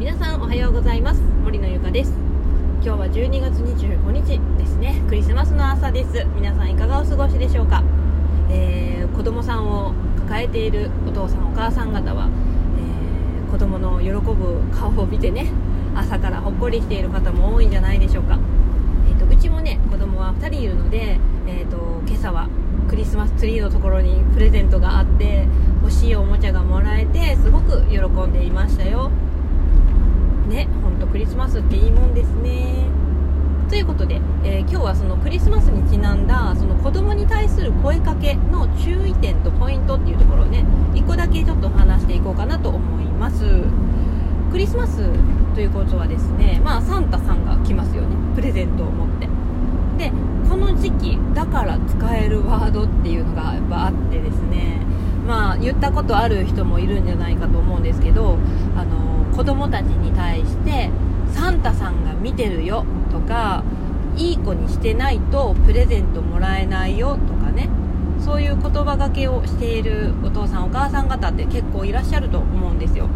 皆さんおはようございます。森のゆかです。今日は12月25日ですね。クリスマスの朝です。皆さんいかがお過ごしでしょうか、えー、子供さんを抱えているお父さんお母さん方は、えー、子供の喜ぶ顔を見てね朝からほっこりしている方も多いんじゃないでしょうか、えーと、うちもね子供は2人いるので、えーと、と今朝はクリスマスツリーのところにプレゼントがあって欲しいおもちゃがもらえてすごく喜んでいましたよ。ねほんとクリスマスっていいもんですね。ということで、えー、今日はそのクリスマスにちなんだその子供に対する声かけの注意点とポイントっていうところをね1個だけちょっと話していこうかなと思います。クリスマスということはですねまあサンタさんが来ますよね。プレゼントを持って。でこの時期だから使えるワードっていうのがやっぱあってですね。まあ言ったことある人もいるんじゃないかと思うんですけどあの子供たちに対してサンタさんが見てるよとかいい子にしてないとプレゼントもらえないよとかね。そういう言葉がけをしているお父さんお母さん方って結構いらっしゃると思うんですよ。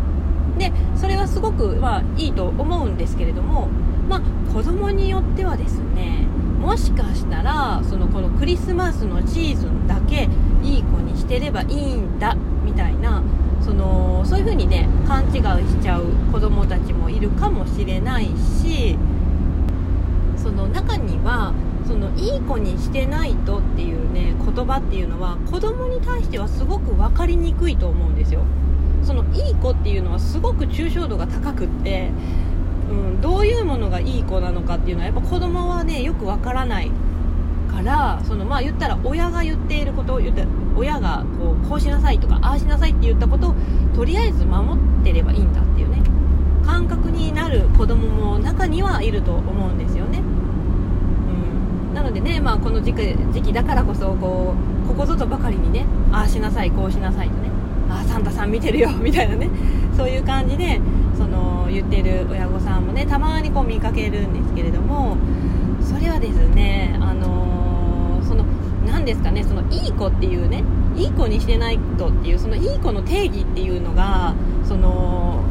でそれはすごく、まあ、いいと思うんですけれども、まあ、子供によってはですねもしかしたらそのこのクリスマスのシーズンだけいい子にしてればいいんだみたいなそのそういう風にね勘違いしちゃう子供たちもいるかもしれないしその中にはそのいい子にしてないとっていうね言葉っていうのは子供に対してはすごく分かりにくいと思うんですよ。そのいい子っていうのはすごく抽象度が高くってうん、どういうものがいい子なのかっていうのはやっぱ子供はねよくわからないからそのまあ言ったら親が言っていることを言って親がこうこうしなさいとかああしなさいって言ったことをとりあえず守ってればいいんだっていうね。感覚になる子供も中にはいると思うんですよね、うん、なのでね、まあ、この時期時期だからこそこうここぞとばかりにねああしなさいこうしなさいとねああサンタさん見てるよみたいなね そういう感じでその言ってる親御さんもねたまにこう見かけるんですけれどもそれはですねあの、何ですかねそのいい子っていうねいい子にしてないとっていうそのいい子の定義っていうのがその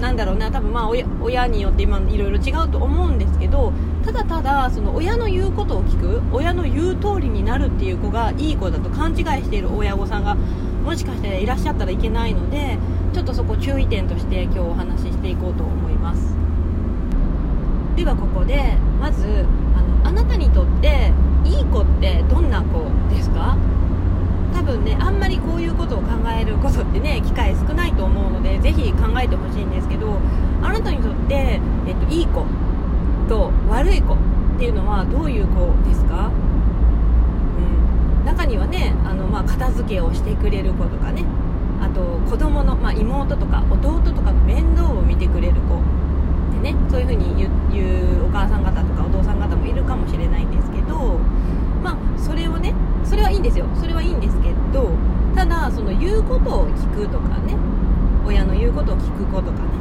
なんだろうな多分まあ親によって今いろいろ違うと思うんですけどただただその親の言うことを聞く親の言う通りになるっていう子がいい子だと勘違いしている親御さんがもしかしていらっしゃったらいけないのでちょっとそこ注意点として今日お話ししていこうと思います。ではここでまずあのあなたにとっていい子ってどんな子ですか多分ねあんまりこういうことを考えることってね機会少ないと思うのでぜひ考えてほしいんですけどあなたにとって、えっと、いい子と悪い子っていうのはどういう子ですか？うん。中にはねあの、まあ、片付けをしてくれる子とかね。あと子供の、まあ、妹とか弟とかの面倒を見てくれる子でねそういう風に言うお母さん方とかお父さん方もいるかもしれないんですけどまあそれをねそれはいいんですよそれはいいんですけどただその言うことを聞くとかね。親の言うことを聞く子とかね。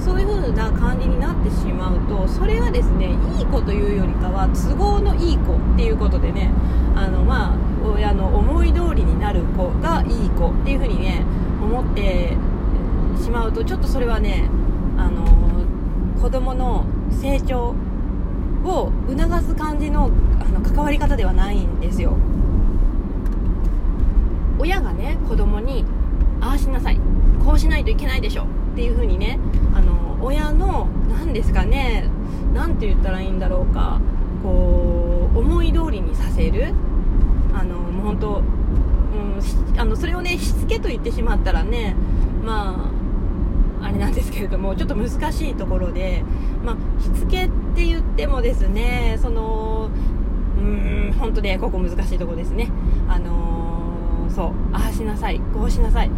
そういう風な感じになってしまうとそれはですねいい子というよりかは都合のいい子っていうことでねあのまあ親の思い通りになる子がいい子っていう風にね思ってしまうとちょっとそれはねあの子供の成長を促す感じのあの関わり方ではないんですよ。親がね子供にああしなさい。こうしないといけないでしょ。っていう風にねあの親の何ですかね何て言ったらいいんだろうかこう思い通りにさせる。あのもう本当、うん、あのそれをねしつけと言ってしまったらねまああれなんですけれどもちょっと難しいところで、まあ、しつけって言ってもですねそのうん本当ねここ難しいところですね。あのそうああしなさいこうしなさい。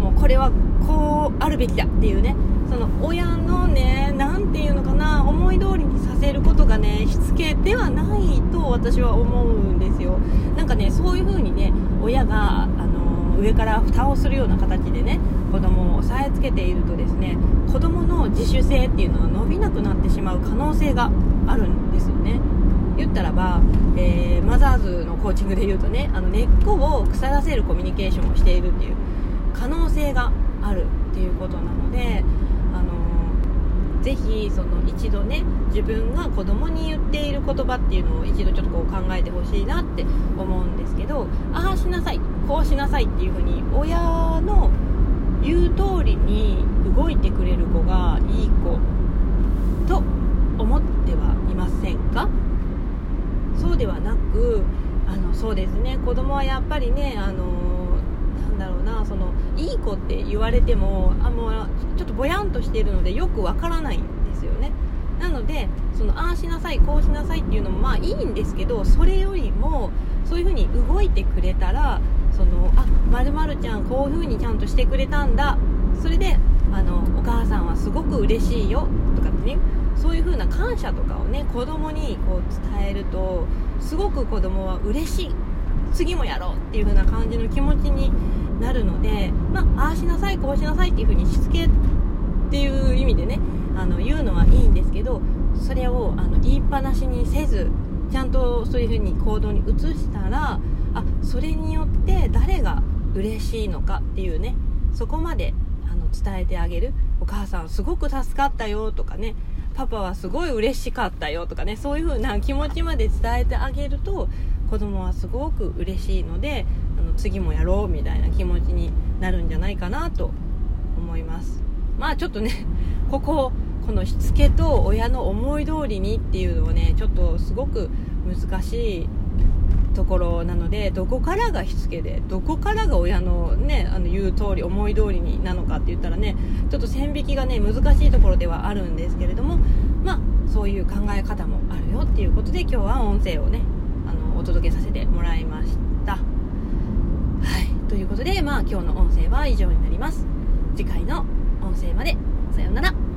もうこれはこうあるべきだっていうねその親のね何て言うのかな思い通りにさせることがねしつけではないと私は思うんですよ。なんかねそういう風にね親があの上から蓋をするような形でね子供を押さえつけているとですね子供の自主性っていうのは伸びなくなってしまう可能性があるんですよね。言ったらば、ザーズのコーチングで言うとねあの根っこを腐らせるコミュニケーションをしているっていう可能性があるっていうことなので、あのぜひその一度ね自分が子供に言っている言葉っていうのを一度ちょっとこう考えてほしいなって思うんですけどああしなさいこうしなさいっていう風に親の言う通りに動いてくれる子がいい子と思ってはいませんかそうではなくあのそうですね。子供はやっぱりねあのなんだろうなそのいい子って言われてもあもうちょっとぼやんとしているのでよくわからないんですよね。なのでそのああしなさいこうしなさいっていうのもまあいいんですけどそれよりもそういう風に動いてくれたらそのあまるちゃんこういう風にちゃんとしてくれたんだ。それであのお母さんはすごく嬉しいよとかってねそういう風な感謝とかをね子供にこう伝えるとすごく子供は嬉しい。次もやろうっていう風な感じの気持ちになるので、まあ、ああしなさいこうしなさいっていう風にしつけっていう意味でねあの言うのはいいんですけどそれをあの言いっぱなしにせずちゃんとそういう風に行動に移したらあそれによって誰が嬉しいのかっていうねそこまであの伝えてあげる。お母さんすごく助かったよとかねパパはすごい嬉しかったよとかねそういう風な気持ちまで伝えてあげると子供はすごく嬉しいのであの次もやろうみたいな気持ちになるんじゃないかなと思います。まあちょっとね こここのしつけと親の思い通りにっていうのはねちょっとすごく難しいところなのでどこからがしつけでどこからが親の,、ね、あの言う通り思い通りになのかって言ったらねちょっと線引きがね難しいところではあるんですけれどもまあそういう考え方もあるよっていうことで今日は音声をねあのお届けさせてもらいました。はいということでまあ今日の音声は以上になります。次回の音声までさようなら。